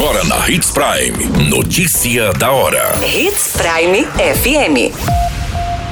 Agora na Hits Prime. Notícia da hora. Hits Prime FM.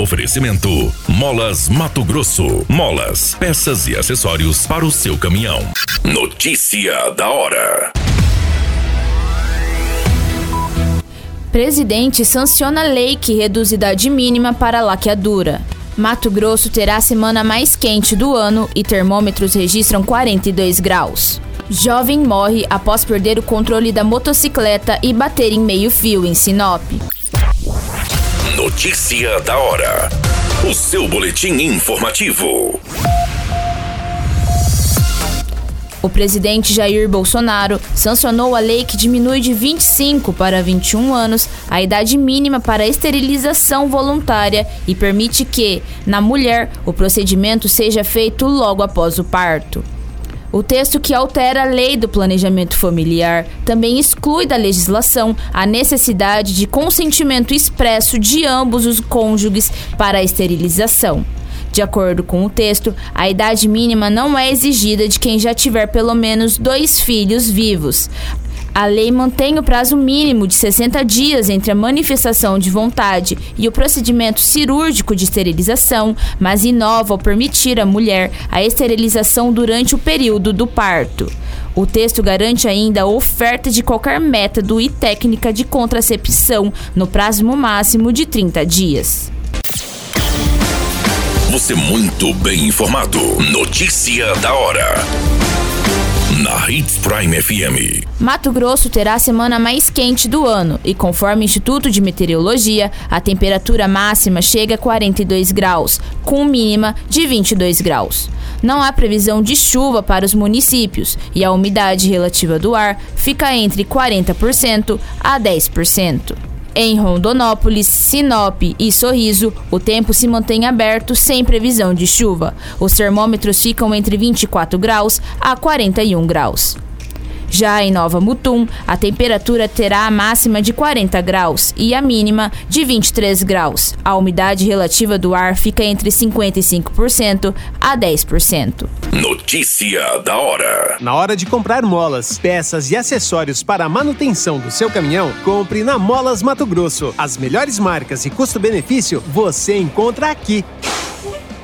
Oferecimento: Molas Mato Grosso. Molas, peças e acessórios para o seu caminhão. Notícia da hora. Presidente sanciona lei que reduz idade mínima para laqueadura. Mato Grosso terá a semana mais quente do ano e termômetros registram 42 graus. Jovem morre após perder o controle da motocicleta e bater em meio-fio em Sinop. Notícia da hora. O seu boletim informativo. O presidente Jair Bolsonaro sancionou a lei que diminui de 25 para 21 anos a idade mínima para esterilização voluntária e permite que, na mulher, o procedimento seja feito logo após o parto. O texto que altera a lei do planejamento familiar também exclui da legislação a necessidade de consentimento expresso de ambos os cônjuges para a esterilização. De acordo com o texto, a idade mínima não é exigida de quem já tiver pelo menos dois filhos vivos. A lei mantém o prazo mínimo de 60 dias entre a manifestação de vontade e o procedimento cirúrgico de esterilização, mas inova ao permitir à mulher a esterilização durante o período do parto. O texto garante ainda a oferta de qualquer método e técnica de contracepção no prazo máximo de 30 dias. Você muito bem informado. Notícia da hora na Hits Prime FM. Mato Grosso terá a semana mais quente do ano e, conforme o Instituto de Meteorologia, a temperatura máxima chega a 42 graus, com mínima de 22 graus. Não há previsão de chuva para os municípios e a umidade relativa do ar fica entre 40% a 10%. Em Rondonópolis, Sinop e Sorriso, o tempo se mantém aberto sem previsão de chuva. Os termômetros ficam entre 24 graus a 41 graus. Já em Nova Mutum, a temperatura terá a máxima de 40 graus e a mínima de 23 graus. A umidade relativa do ar fica entre 55% a 10%. Notícia da hora. Na hora de comprar molas, peças e acessórios para a manutenção do seu caminhão, compre na Molas Mato Grosso. As melhores marcas e custo-benefício você encontra aqui.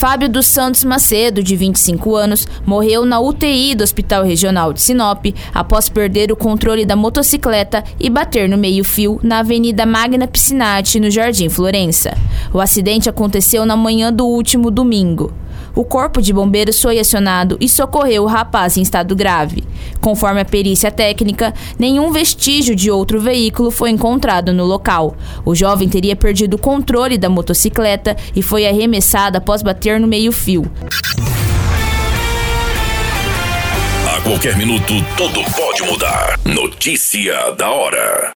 Fábio dos Santos Macedo, de 25 anos, morreu na UTI do Hospital Regional de Sinop após perder o controle da motocicleta e bater no meio-fio na Avenida Magna Piscinati, no Jardim Florença. O acidente aconteceu na manhã do último domingo. O corpo de bombeiros foi acionado e socorreu o rapaz em estado grave. Conforme a perícia técnica, nenhum vestígio de outro veículo foi encontrado no local. O jovem teria perdido o controle da motocicleta e foi arremessado após bater no meio-fio. A qualquer minuto, tudo pode mudar. Notícia da hora.